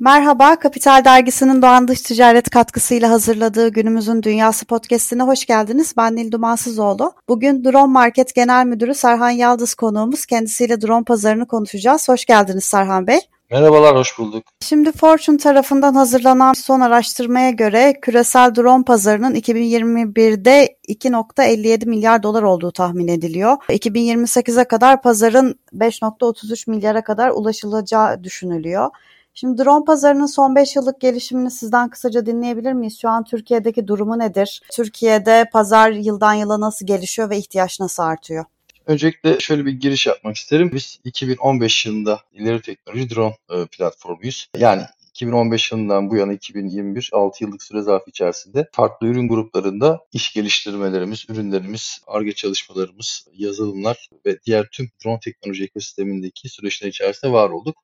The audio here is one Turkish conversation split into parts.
Merhaba, Kapital Dergisi'nin Doğan Dış Ticaret katkısıyla hazırladığı Günümüzün Dünyası podcastine hoş geldiniz. Ben Nil Dumansızoğlu. Bugün Drone Market Genel Müdürü Serhan Yaldız konuğumuz. Kendisiyle drone pazarını konuşacağız. Hoş geldiniz Serhan Bey. Merhabalar, hoş bulduk. Şimdi Fortune tarafından hazırlanan son araştırmaya göre küresel drone pazarının 2021'de 2.57 milyar dolar olduğu tahmin ediliyor. 2028'e kadar pazarın 5.33 milyara kadar ulaşılacağı düşünülüyor. Şimdi drone pazarının son 5 yıllık gelişimini sizden kısaca dinleyebilir miyiz? Şu an Türkiye'deki durumu nedir? Türkiye'de pazar yıldan yıla nasıl gelişiyor ve ihtiyaç nasıl artıyor? Öncelikle şöyle bir giriş yapmak isterim. Biz 2015 yılında ileri teknoloji drone e, platformuyuz. Yani 2015 yılından bu yana 2021 6 yıllık süre zarfı içerisinde farklı ürün gruplarında iş geliştirmelerimiz, ürünlerimiz, ARGE çalışmalarımız, yazılımlar ve diğer tüm drone teknoloji ekosistemindeki süreçler içerisinde var olduk.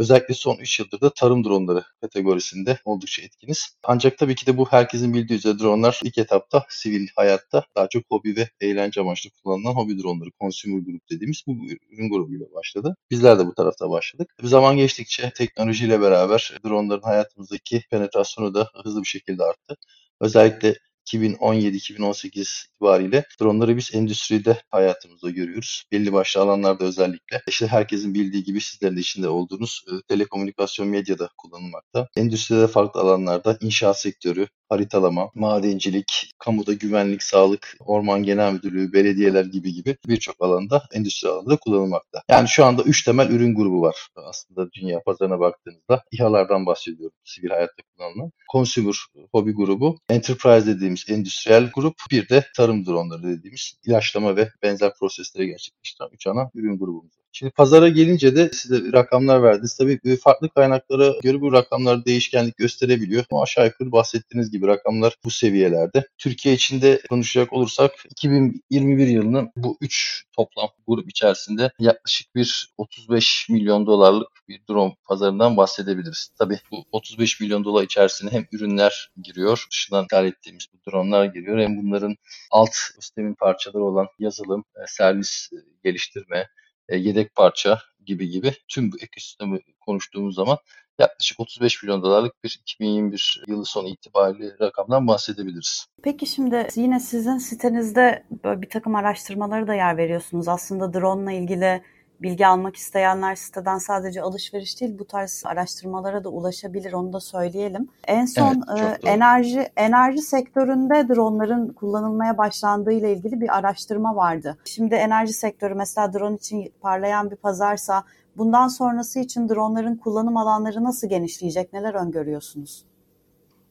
Özellikle son 3 yıldır da tarım dronları kategorisinde oldukça etkiniz. Ancak tabii ki de bu herkesin bildiği üzere dronlar ilk etapta sivil hayatta daha çok hobi ve eğlence amaçlı kullanılan hobi dronları, consumer group dediğimiz bu ürün grubuyla başladı. Bizler de bu tarafta başladık. Zaman geçtikçe teknolojiyle beraber dronların hayatımızdaki penetrasyonu da hızlı bir şekilde arttı. Özellikle 2017-2018 itibariyle dronları biz endüstride hayatımızda görüyoruz. Belli başlı alanlarda özellikle. İşte herkesin bildiği gibi sizlerin de içinde olduğunuz e, telekomünikasyon medyada kullanılmakta. Endüstride farklı alanlarda inşaat sektörü, haritalama, madencilik, kamuda güvenlik, sağlık, orman genel müdürlüğü, belediyeler gibi gibi birçok alanda endüstri alanında kullanılmakta. Yani şu anda üç temel ürün grubu var aslında dünya pazarına baktığınızda. İHA'lardan bahsediyorum sivil hayatta kullanılan. Consumer hobi grubu, enterprise dediğimiz endüstriyel grup, bir de tarım dronları dediğimiz ilaçlama ve benzer prosesleri gerçekleştiren üç ana ürün grubumuz Şimdi pazara gelince de size rakamlar verdiniz. Tabii farklı kaynaklara göre bu rakamlar değişkenlik gösterebiliyor. Ama aşağı yukarı bahsettiğiniz gibi rakamlar bu seviyelerde. Türkiye içinde konuşacak olursak 2021 yılının bu 3 toplam grup içerisinde yaklaşık bir 35 milyon dolarlık bir drone pazarından bahsedebiliriz. Tabii bu 35 milyon dolar içerisine hem ürünler giriyor, dışından ithal ettiğimiz bu dronelar giriyor hem bunların alt sistemin parçaları olan yazılım, e, servis e, geliştirme, e, yedek parça gibi gibi tüm bu ekosistemi konuştuğumuz zaman yaklaşık 35 milyon dolarlık bir 2021 yılı sonu itibariyle rakamdan bahsedebiliriz. Peki şimdi yine sizin sitenizde böyle bir takım araştırmaları da yer veriyorsunuz. Aslında drone ile ilgili bilgi almak isteyenler siteden sadece alışveriş değil bu tarz araştırmalara da ulaşabilir onu da söyleyelim. En son evet, e, enerji enerji sektöründe dronların kullanılmaya başlandığı ile ilgili bir araştırma vardı. Şimdi enerji sektörü mesela drone için parlayan bir pazarsa bundan sonrası için dronların kullanım alanları nasıl genişleyecek? Neler öngörüyorsunuz?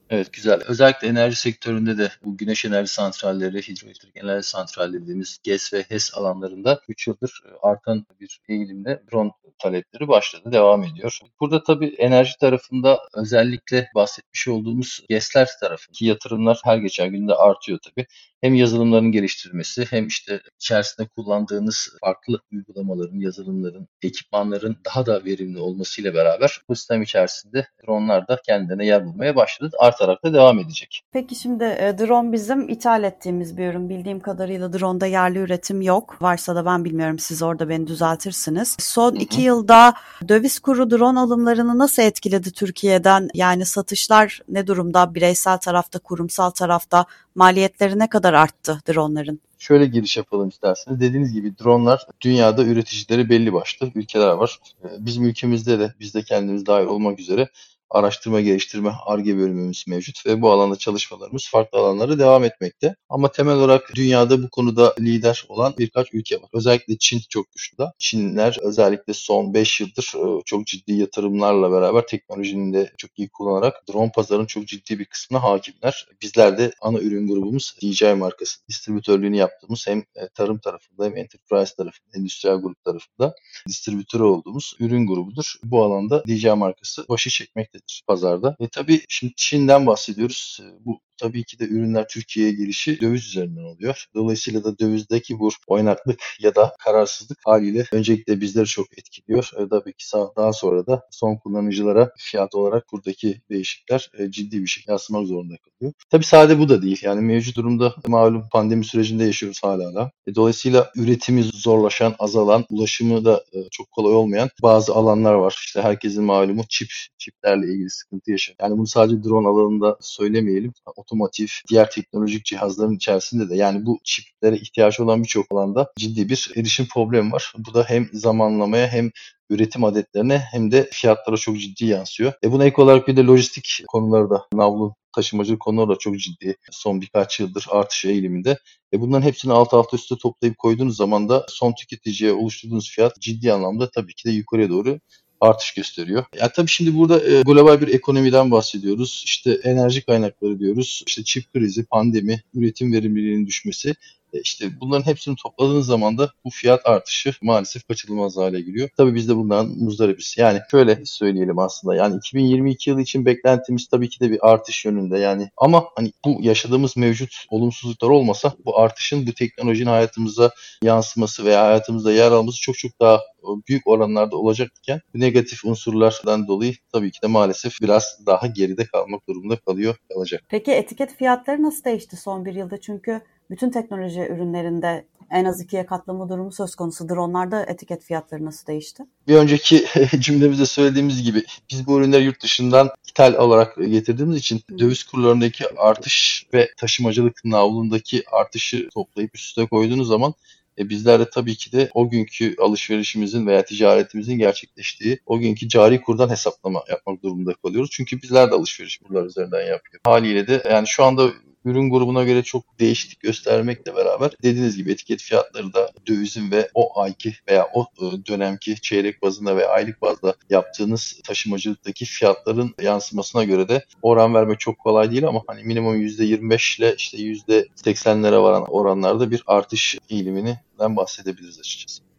Evet güzel. Özellikle enerji sektöründe de bu güneş enerji santralleri, hidroelektrik enerji santralleri dediğimiz GES ve HES alanlarında 3 yıldır e, artan bir eğilimle drone talepleri başladı, devam ediyor. Burada tabii enerji tarafında özellikle bahsetmiş olduğumuz GES'ler tarafındaki yatırımlar her geçen günde artıyor tabii. Hem yazılımların geliştirilmesi hem işte içerisinde kullandığınız farklı uygulamaların, yazılımların, ekipmanların daha da verimli olmasıyla beraber bu sistem içerisinde dronlar da kendilerine yer bulmaya başladı. Artarak da devam edecek. Peki şimdi e, drone bizim ithal ettiğimiz bir ürün. Bildiğim kadarıyla drone'da yerli üretim yok. Varsa da ben bilmiyorum siz orada beni düzeltirsiniz. Son Hı-hı. iki yılda döviz kuru drone alımlarını nasıl etkiledi Türkiye'den? Yani satışlar ne durumda? Bireysel tarafta, kurumsal tarafta maliyetleri ne kadar arttı dronların? Şöyle giriş yapalım isterseniz. Dediğiniz gibi dronlar dünyada üreticileri belli başlı ülkeler var. Ee, bizim ülkemizde de biz de kendimiz dahil olmak üzere araştırma geliştirme ARGE bölümümüz mevcut ve bu alanda çalışmalarımız farklı alanlara devam etmekte. Ama temel olarak dünyada bu konuda lider olan birkaç ülke var. Özellikle Çin çok güçlü da. Çinler özellikle son 5 yıldır e, çok ciddi yatırımlarla beraber teknolojinin de çok iyi kullanarak drone pazarının çok ciddi bir kısmına hakimler. Bizler de ana ürün grubumuz DJI markası. Distribütörlüğünü yaptığımız hem e, tarım tarafında hem enterprise tarafında, endüstriyel grup tarafında distribütörü olduğumuz ürün grubudur. Bu alanda DJI markası başı çekmektedir pazarda. E tabii şimdi Çin'den bahsediyoruz. E, bu tabii ki de ürünler Türkiye'ye gelişi döviz üzerinden oluyor. Dolayısıyla da dövizdeki bu oynaklık ya da kararsızlık haliyle öncelikle bizleri çok etkiliyor. E, tabii ki daha sonra da son kullanıcılara fiyat olarak buradaki değişiklikler e, ciddi bir şekilde yansımak zorunda kalıyor. Tabii sade bu da değil. Yani mevcut durumda malum pandemi sürecinde yaşıyoruz hala da. E, dolayısıyla üretimi zorlaşan, azalan, ulaşımı da e, çok kolay olmayan bazı alanlar var. İşte herkesin malumu çip, çiplerle ilgili sıkıntı yaşıyor. Yani bunu sadece drone alanında söylemeyelim. Otomotiv, diğer teknolojik cihazların içerisinde de yani bu çiplere ihtiyaç olan birçok alanda ciddi bir erişim problemi var. Bu da hem zamanlamaya hem üretim adetlerine hem de fiyatlara çok ciddi yansıyor. E buna ek olarak bir de lojistik konuları da navlu taşımacılık konuları da çok ciddi son birkaç yıldır artış eğiliminde. E bunların hepsini alt alta üstte toplayıp koyduğunuz zaman da son tüketiciye oluşturduğunuz fiyat ciddi anlamda tabii ki de yukarıya doğru artış gösteriyor. Ya tabii şimdi burada e, global bir ekonomiden bahsediyoruz. İşte enerji kaynakları diyoruz. İşte çip krizi, pandemi, üretim verimliliğinin düşmesi. E işte bunların hepsini topladığınız zaman da bu fiyat artışı maalesef kaçınılmaz hale geliyor. Tabii biz de bundan muzdaribiz. Yani şöyle söyleyelim aslında. Yani 2022 yılı için beklentimiz tabii ki de bir artış yönünde. Yani ama hani bu yaşadığımız mevcut olumsuzluklar olmasa bu artışın bu teknolojinin hayatımıza yansıması veya hayatımızda yer alması çok çok daha büyük oranlarda olacakken bu negatif unsurlardan dolayı tabii ki de maalesef biraz daha geride kalmak durumunda kalıyor kalacak. Peki etiket fiyatları nasıl değişti son bir yılda? Çünkü bütün teknoloji ürünlerinde en az ikiye katlama durumu söz konusu. Dronlarda etiket fiyatları nasıl değişti? Bir önceki cümlemizde söylediğimiz gibi biz bu ürünleri yurt dışından ithal olarak getirdiğimiz için döviz kurlarındaki artış ve taşımacılık navlundaki artışı toplayıp üstüne koyduğunuz zaman e bizler de tabii ki de o günkü alışverişimizin veya ticaretimizin gerçekleştiği o günkü cari kurdan hesaplama yapmak durumunda kalıyoruz. Çünkü bizler de alışveriş kurlar üzerinden yapıyoruz. Haliyle de yani şu anda ürün grubuna göre çok değişiklik göstermekle beraber dediğiniz gibi etiket fiyatları da dövizin ve o ayki veya o e, dönemki çeyrek bazında veya aylık bazda yaptığınız taşımacılıktaki fiyatların yansımasına göre de oran vermek çok kolay değil ama hani minimum %25 ile işte %80'lere varan oranlarda bir artış eğiliminden bahsedebiliriz açıkçası.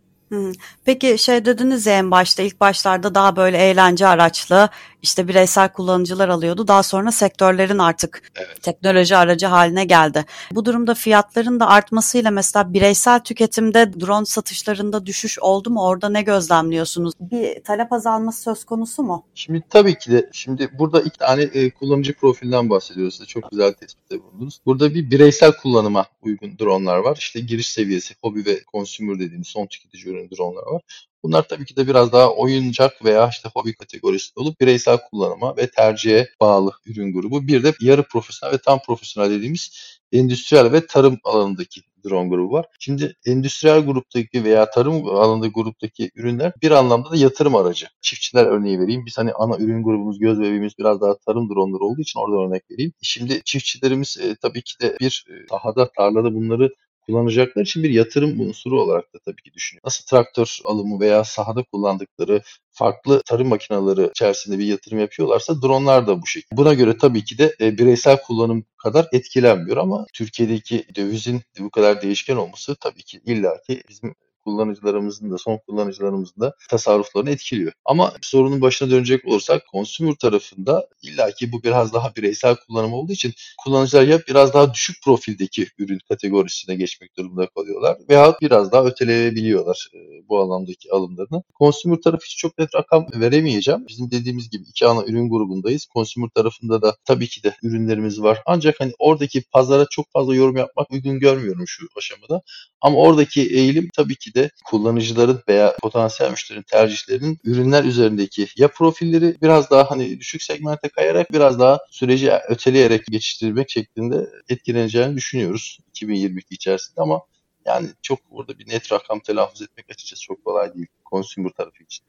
Peki şey dediniz ya en başta ilk başlarda daha böyle eğlence araçlı işte bireysel kullanıcılar alıyordu. Daha sonra sektörlerin artık evet. teknoloji aracı haline geldi. Bu durumda fiyatların da artmasıyla mesela bireysel tüketimde drone satışlarında düşüş oldu mu? Orada ne gözlemliyorsunuz? Bir talep azalması söz konusu mu? Şimdi tabii ki de şimdi burada iki tane e, kullanıcı profilden bahsediyoruz. Size çok güzel tespitte bulundunuz. Burada bir bireysel kullanıma uygun dronelar var. İşte giriş seviyesi, hobi ve consumer dediğimiz son tüketici ürün dronlar var. Bunlar tabii ki de biraz daha oyuncak veya işte hobi kategorisinde olup bireysel kullanıma ve tercihe bağlı ürün grubu. Bir de yarı profesyonel ve tam profesyonel dediğimiz endüstriyel ve tarım alanındaki drone grubu var. Şimdi endüstriyel gruptaki veya tarım alanındaki gruptaki ürünler bir anlamda da yatırım aracı. Çiftçiler örneği vereyim. Biz hani ana ürün grubumuz, göz bebeğimiz biraz daha tarım dronları olduğu için orada örnek vereyim. Şimdi çiftçilerimiz e, tabii ki de bir e, sahada, tarlada bunları kullanacaklar için bir yatırım unsuru olarak da tabii ki düşünüyor. Nasıl traktör alımı veya sahada kullandıkları farklı tarım makineleri içerisinde bir yatırım yapıyorlarsa dronlar da bu şekilde. Buna göre tabii ki de e, bireysel kullanım kadar etkilenmiyor ama Türkiye'deki dövizin bu kadar değişken olması tabii ki illaki bizim kullanıcılarımızın da son kullanıcılarımızın da tasarruflarını etkiliyor. Ama sorunun başına dönecek olursak consumer tarafında illaki bu biraz daha bireysel kullanım olduğu için kullanıcılar ya biraz daha düşük profildeki ürün kategorisine geçmek durumunda kalıyorlar veya biraz daha öteleyebiliyorlar e, bu alandaki alımlarını. Consumer tarafı için çok net rakam veremeyeceğim. Bizim dediğimiz gibi iki ana ürün grubundayız. Consumer tarafında da tabii ki de ürünlerimiz var. Ancak hani oradaki pazara çok fazla yorum yapmak uygun görmüyorum şu aşamada. Ama oradaki eğilim tabii ki de kullanıcıların veya potansiyel müşterinin tercihlerinin ürünler üzerindeki ya profilleri biraz daha hani düşük segmente kayarak biraz daha süreci öteleyerek geçiştirmek şeklinde etkileneceğini düşünüyoruz 2022 içerisinde ama yani çok burada bir net rakam telaffuz etmek açıkçası çok kolay değil consumer tarafı için.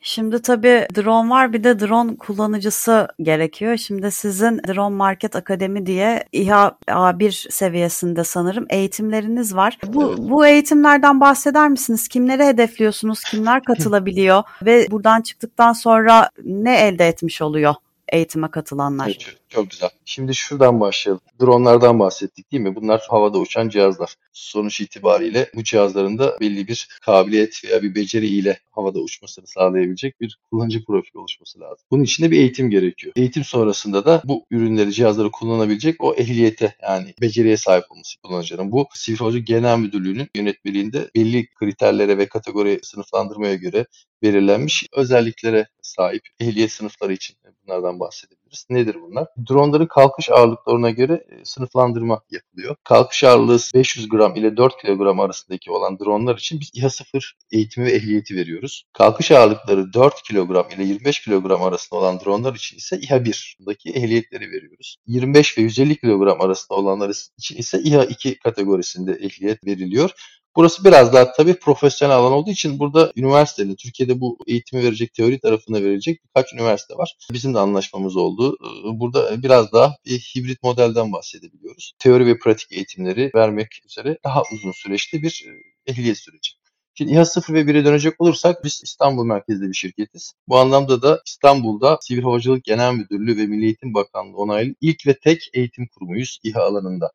Şimdi tabii drone var bir de drone kullanıcısı gerekiyor. Şimdi sizin Drone Market Akademi diye İHA A1 seviyesinde sanırım eğitimleriniz var. Bu, evet. bu eğitimlerden bahseder misiniz? Kimleri hedefliyorsunuz? Kimler katılabiliyor? Ve buradan çıktıktan sonra ne elde etmiş oluyor? eğitime katılanlar? Evet, çok güzel. Şimdi şuradan başlayalım. Dronlardan bahsettik değil mi? Bunlar havada uçan cihazlar. Sonuç itibariyle bu cihazların da belli bir kabiliyet veya bir beceri ile havada uçmasını sağlayabilecek bir kullanıcı profili oluşması lazım. Bunun için de bir eğitim gerekiyor. Eğitim sonrasında da bu ürünleri, cihazları kullanabilecek o ehliyete yani beceriye sahip olması kullanıcının. Bu Sivil Havacılık Genel Müdürlüğü'nün yönetmeliğinde belli kriterlere ve kategori sınıflandırmaya göre belirlenmiş özelliklere sahip ehliyet sınıfları için bunlardan bahsedebiliriz. Nedir bunlar? Dronların kalkış ağırlıklarına göre e, sınıflandırma yapılıyor. Kalkış ağırlığı 500 gram ile 4 kilogram arasındaki olan dronlar için biz İHA 0 eğitimi ve ehliyeti veriyoruz. Kalkış ağırlıkları 4 kilogram ile 25 kilogram arasında olan dronlar için ise İHA 1'daki ehliyetleri veriyoruz. 25 ve 150 kilogram arasında olanlar için ise İHA 2 kategorisinde ehliyet veriliyor. Burası biraz daha tabii profesyonel alan olduğu için burada üniversitenin, Türkiye'de bu eğitimi verecek, teori tarafına verecek birkaç üniversite var. Bizim de anlaşmamız oldu. Burada biraz daha bir hibrit modelden bahsedebiliyoruz. Teori ve pratik eğitimleri vermek üzere daha uzun süreçli bir ehliyet süreci. Şimdi İHA 0 ve 1'e dönecek olursak biz İstanbul merkezli bir şirketiz. Bu anlamda da İstanbul'da Sivil Havacılık Genel Müdürlüğü ve Milli Eğitim Bakanlığı onaylı ilk ve tek eğitim kurumuyuz İHA alanında.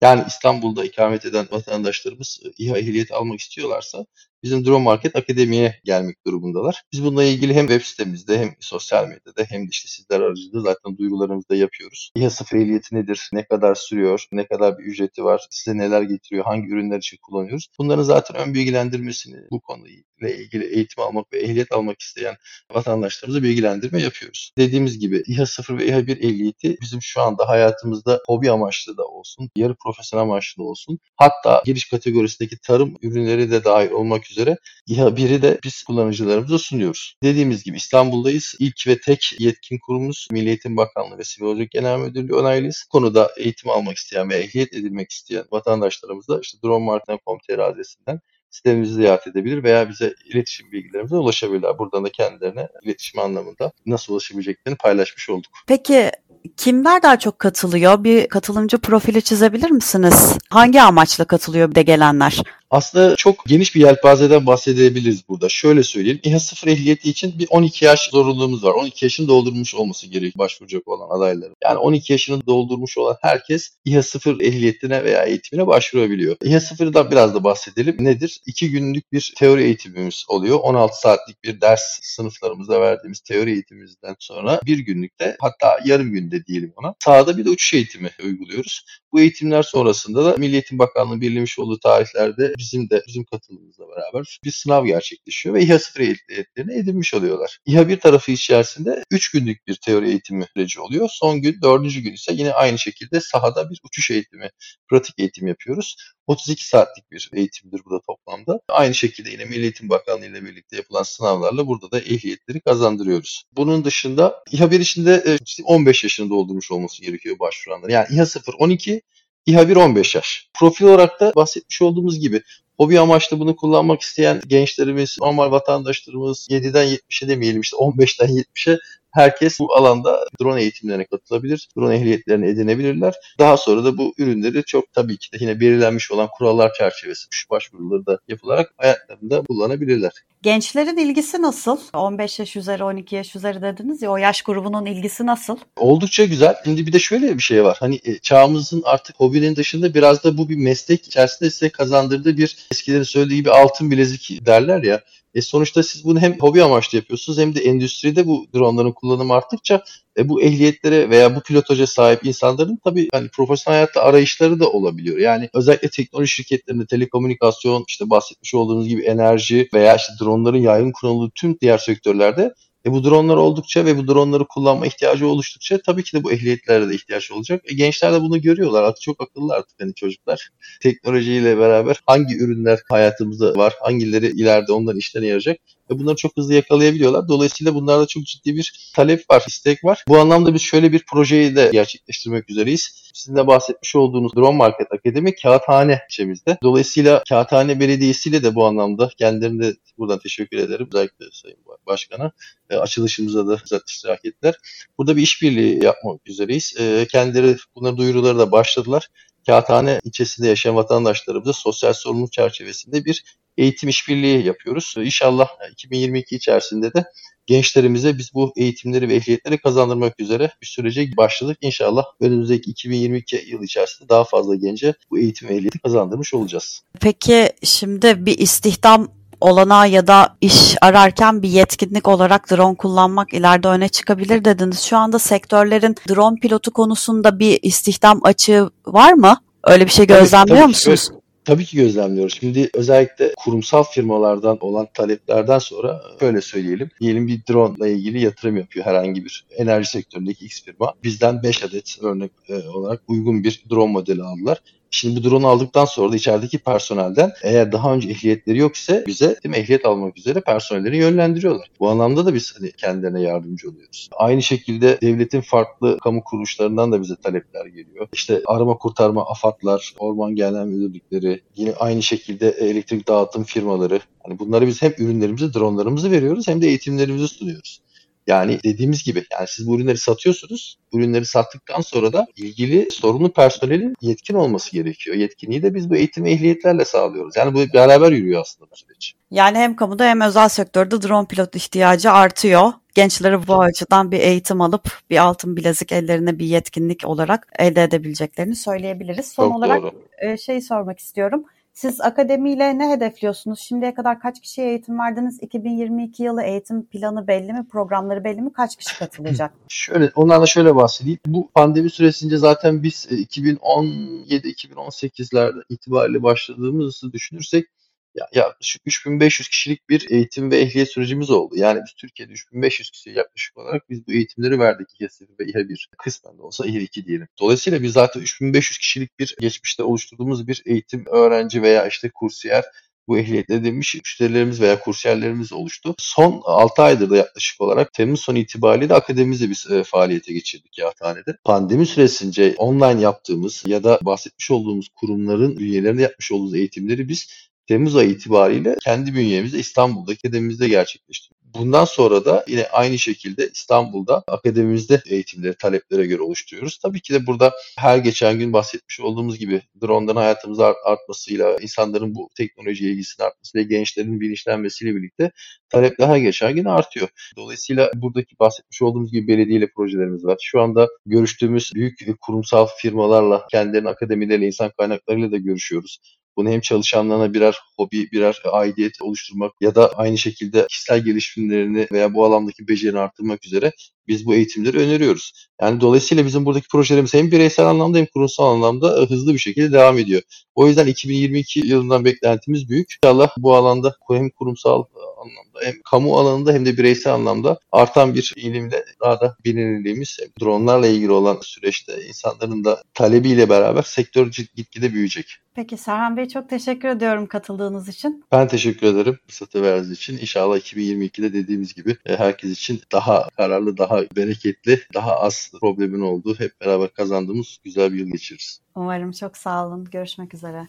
Yani İstanbul'da ikamet eden vatandaşlarımız e, İHA ehliyeti almak istiyorlarsa bizim Drone Market Akademi'ye gelmek durumundalar. Biz bununla ilgili hem web sitemizde hem sosyal medyada hem de işte sizler aracılığıyla zaten duyurularımızı da yapıyoruz. İHA sıfır ehliyeti nedir? Ne kadar sürüyor? Ne kadar bir ücreti var? Size neler getiriyor? Hangi ürünler için kullanıyoruz? Bunların zaten ön bilgilendirmesini bu konuyla ilgili eğitim almak ve ehliyet almak isteyen vatandaşlarımıza bilgilendirme yapıyoruz. Dediğimiz gibi İHA 0 ve İHA 1 ehliyeti bizim şu anda hayatımızda hobi amaçlı da olsun, yarı profesyonel amaçlı da olsun. Hatta giriş kategorisindeki tarım ürünleri de dahil olmak üzere İHA 1'i de biz kullanıcılarımıza sunuyoruz. Dediğimiz gibi İstanbul'dayız. İlk ve tek yetkin kurumumuz Milli Eğitim Bakanlığı ve Sivil Genel Müdürlüğü onaylıyız. Konuda eğitim almak isteyen ve ehliyet edilmek isteyen vatandaşlarımız da işte dronemartin.com.tr adresinden sitemizi ziyaret edebilir veya bize iletişim bilgilerimize ulaşabilirler. Buradan da kendilerine iletişim anlamında nasıl ulaşabileceklerini paylaşmış olduk. Peki kimler daha çok katılıyor? Bir katılımcı profili çizebilir misiniz? Hangi amaçla katılıyor bir de gelenler? Aslında çok geniş bir yelpazeden bahsedebiliriz burada. Şöyle söyleyeyim. İHA 0 ehliyeti için bir 12 yaş zorunluluğumuz var. 12 yaşını doldurmuş olması gerekiyor başvuracak olan adayların. Yani 12 yaşını doldurmuş olan herkes İHA 0 ehliyetine veya eğitimine başvurabiliyor. İHA 0'dan biraz da bahsedelim. Nedir? 2 günlük bir teori eğitimimiz oluyor. 16 saatlik bir ders sınıflarımızda verdiğimiz teori eğitimimizden sonra bir günlükte hatta yarım günde diyelim ona sahada bir de uçuş eğitimi uyguluyoruz. Bu eğitimler sonrasında da Milli Eğitim Bakanlığı belirlemiş olduğu tarihlerde bizim de bizim katılımımızla beraber bir sınav gerçekleşiyor ve İHA 0 ehliyetlerini edinmiş oluyorlar. İHA 1 tarafı içerisinde 3 günlük bir teori eğitimi süreci oluyor. Son gün 4. gün ise yine aynı şekilde sahada bir uçuş eğitimi, pratik eğitim yapıyoruz. 32 saatlik bir eğitimdir bu da toplamda. Aynı şekilde yine Milli Eğitim Bakanlığı ile birlikte yapılan sınavlarla burada da ehliyetleri kazandırıyoruz. Bunun dışında İHA 1 içinde 15 yaşını doldurmuş olması gerekiyor başvuranlar. Yani İHA 0 12, İHA 1 15 yaş. Profil olarak da bahsetmiş olduğumuz gibi hobi amaçlı bunu kullanmak isteyen gençlerimiz, normal vatandaşlarımız 7'den 70'e demeyelim işte 15'ten 70'e herkes bu alanda drone eğitimlerine katılabilir. Drone ehliyetlerini edinebilirler. Daha sonra da bu ürünleri çok tabii ki de yine belirlenmiş olan kurallar çerçevesi şu başvuruları da yapılarak hayatlarında kullanabilirler. Gençlerin ilgisi nasıl? 15 yaş üzeri, 12 yaş üzeri dediniz ya o yaş grubunun ilgisi nasıl? Oldukça güzel. Şimdi bir de şöyle bir şey var. Hani e, çağımızın artık hobinin dışında biraz da bu bir meslek içerisinde size kazandırdığı bir eskilerin söylediği gibi altın bilezik derler ya. E sonuçta siz bunu hem hobi amaçlı yapıyorsunuz hem de endüstride bu dronların kullanımı arttıkça e, bu ehliyetlere veya bu pilotaja sahip insanların tabii hani profesyonel hayatta arayışları da olabiliyor. Yani özellikle teknoloji şirketlerinde telekomünikasyon, işte bahsetmiş olduğunuz gibi enerji veya işte dronların yaygın kullanıldığı tüm diğer sektörlerde e bu dronlar oldukça ve bu dronları kullanma ihtiyacı oluştukça tabii ki de bu ehliyetlere de ihtiyaç olacak. E gençler de bunu görüyorlar. Artık çok akıllı artık hani çocuklar. Teknolojiyle beraber hangi ürünler hayatımızda var, hangileri ileride onların işlerine yarayacak ve bunları çok hızlı yakalayabiliyorlar. Dolayısıyla bunlarda çok ciddi bir talep var, istek var. Bu anlamda biz şöyle bir projeyi de gerçekleştirmek üzereyiz. Sizin de bahsetmiş olduğunuz Drone Market Akademi Kağıthane ilçemizde. Dolayısıyla Kağıthane Belediyesi ile de bu anlamda kendilerine buradan teşekkür ederim. Özellikle Sayın Başkan'a. E, açılışımıza da zaten iştirak ettiler. Burada bir işbirliği yapmak üzereyiz. E, kendileri bunları duyuruları da başladılar Kağıthane ilçesinde yaşayan vatandaşlarımıza sosyal sorumluluk çerçevesinde bir eğitim işbirliği yapıyoruz. İnşallah 2022 içerisinde de gençlerimize biz bu eğitimleri ve ehliyetleri kazandırmak üzere bir sürece başladık. İnşallah önümüzdeki 2022 yıl içerisinde daha fazla gence bu eğitim ve ehliyeti kazandırmış olacağız. Peki şimdi bir istihdam olanağı ya da iş ararken bir yetkinlik olarak drone kullanmak ileride öne çıkabilir dediniz. Şu anda sektörlerin drone pilotu konusunda bir istihdam açığı var mı? Öyle bir şey gözlemliyor tabii, tabii musunuz? Tabii ki gözlemliyoruz. Şimdi özellikle kurumsal firmalardan olan taleplerden sonra şöyle söyleyelim. Diyelim bir drone ile ilgili yatırım yapıyor herhangi bir enerji sektöründeki X firma. Bizden 5 adet örnek e, olarak uygun bir drone modeli aldılar. Şimdi bu drone aldıktan sonra da içerideki personelden eğer daha önce ehliyetleri yok ise bize değil mi, ehliyet almak üzere personelleri yönlendiriyorlar. Bu anlamda da biz hani kendilerine yardımcı oluyoruz. Aynı şekilde devletin farklı kamu kuruluşlarından da bize talepler geliyor. İşte arama kurtarma afatlar, orman genel müdürlükleri, yine aynı şekilde elektrik dağıtım firmaları. Hani bunları biz hem ürünlerimizi, dronlarımızı veriyoruz hem de eğitimlerimizi sunuyoruz. Yani dediğimiz gibi yani siz bu ürünleri satıyorsunuz. Ürünleri sattıktan sonra da ilgili sorumlu personelin yetkin olması gerekiyor. Yetkinliği de biz bu eğitim ehliyetlerle sağlıyoruz. Yani bu beraber yürüyor aslında bu süreç. Yani hem kamuda hem özel sektörde drone pilot ihtiyacı artıyor. Gençlere bu açıdan bir eğitim alıp bir altın bilezik ellerine bir yetkinlik olarak elde edebileceklerini söyleyebiliriz. Son Çok olarak doğru. şey sormak istiyorum. Siz akademiyle ne hedefliyorsunuz? Şimdiye kadar kaç kişiye eğitim verdiniz? 2022 yılı eğitim planı belli mi? Programları belli mi? Kaç kişi katılacak? şöyle, onlarla şöyle bahsedeyim. Bu pandemi süresince zaten biz 2017-2018'lerde e, itibariyle başladığımızı düşünürsek ya, yaklaşık 3500 kişilik bir eğitim ve ehliyet sürecimiz oldu. Yani biz Türkiye'de 3500 kişiye yaklaşık olarak biz bu eğitimleri verdik. İHA ve İHA 1. Kısmen de olsa İHA 2 diyelim. Dolayısıyla biz zaten 3500 kişilik bir geçmişte oluşturduğumuz bir eğitim öğrenci veya işte kursiyer bu ehliyet edinmiş müşterilerimiz veya kursiyerlerimiz oluştu. Son 6 aydır da yaklaşık olarak Temmuz sonu itibariyle de akademimizi biz e, faaliyete geçirdik Yahthane'de. Pandemi süresince online yaptığımız ya da bahsetmiş olduğumuz kurumların üyelerine yapmış olduğumuz eğitimleri biz Temmuz ayı itibariyle kendi bünyemizde İstanbul'da akademimizde gerçekleştirdik. Bundan sonra da yine aynı şekilde İstanbul'da akademimizde eğitimleri taleplere göre oluşturuyoruz. Tabii ki de burada her geçen gün bahsetmiş olduğumuz gibi drone'dan hayatımıza artmasıyla, insanların bu teknolojiye ilgisinin artmasıyla, gençlerin bilinçlenmesiyle birlikte talep daha geçen gün artıyor. Dolayısıyla buradaki bahsetmiş olduğumuz gibi belediyeyle projelerimiz var. Şu anda görüştüğümüz büyük kurumsal firmalarla, kendilerinin akademileriyle, insan kaynaklarıyla da görüşüyoruz. Bunu hem çalışanlarına birer hobi, birer aidiyet oluşturmak ya da aynı şekilde kişisel gelişimlerini veya bu alandaki becerini arttırmak üzere biz bu eğitimleri öneriyoruz. Yani dolayısıyla bizim buradaki projelerimiz hem bireysel anlamda hem kurumsal anlamda hızlı bir şekilde devam ediyor. O yüzden 2022 yılından beklentimiz büyük. İnşallah bu alanda hem kurumsal anlamda hem kamu alanında hem de bireysel anlamda artan bir ilimle daha da bilinirliğimiz dronlarla ilgili olan süreçte insanların da talebiyle beraber sektör gitgide büyüyecek. Peki Serhan Bey çok teşekkür ediyorum katıldığınız için. Ben teşekkür ederim fırsatı verdiğiniz için. İnşallah 2022'de dediğimiz gibi e, herkes için daha kararlı, daha bereketli, daha az problemin olduğu, hep beraber kazandığımız güzel bir yıl geçiririz. Umarım çok sağ olun. Görüşmek üzere.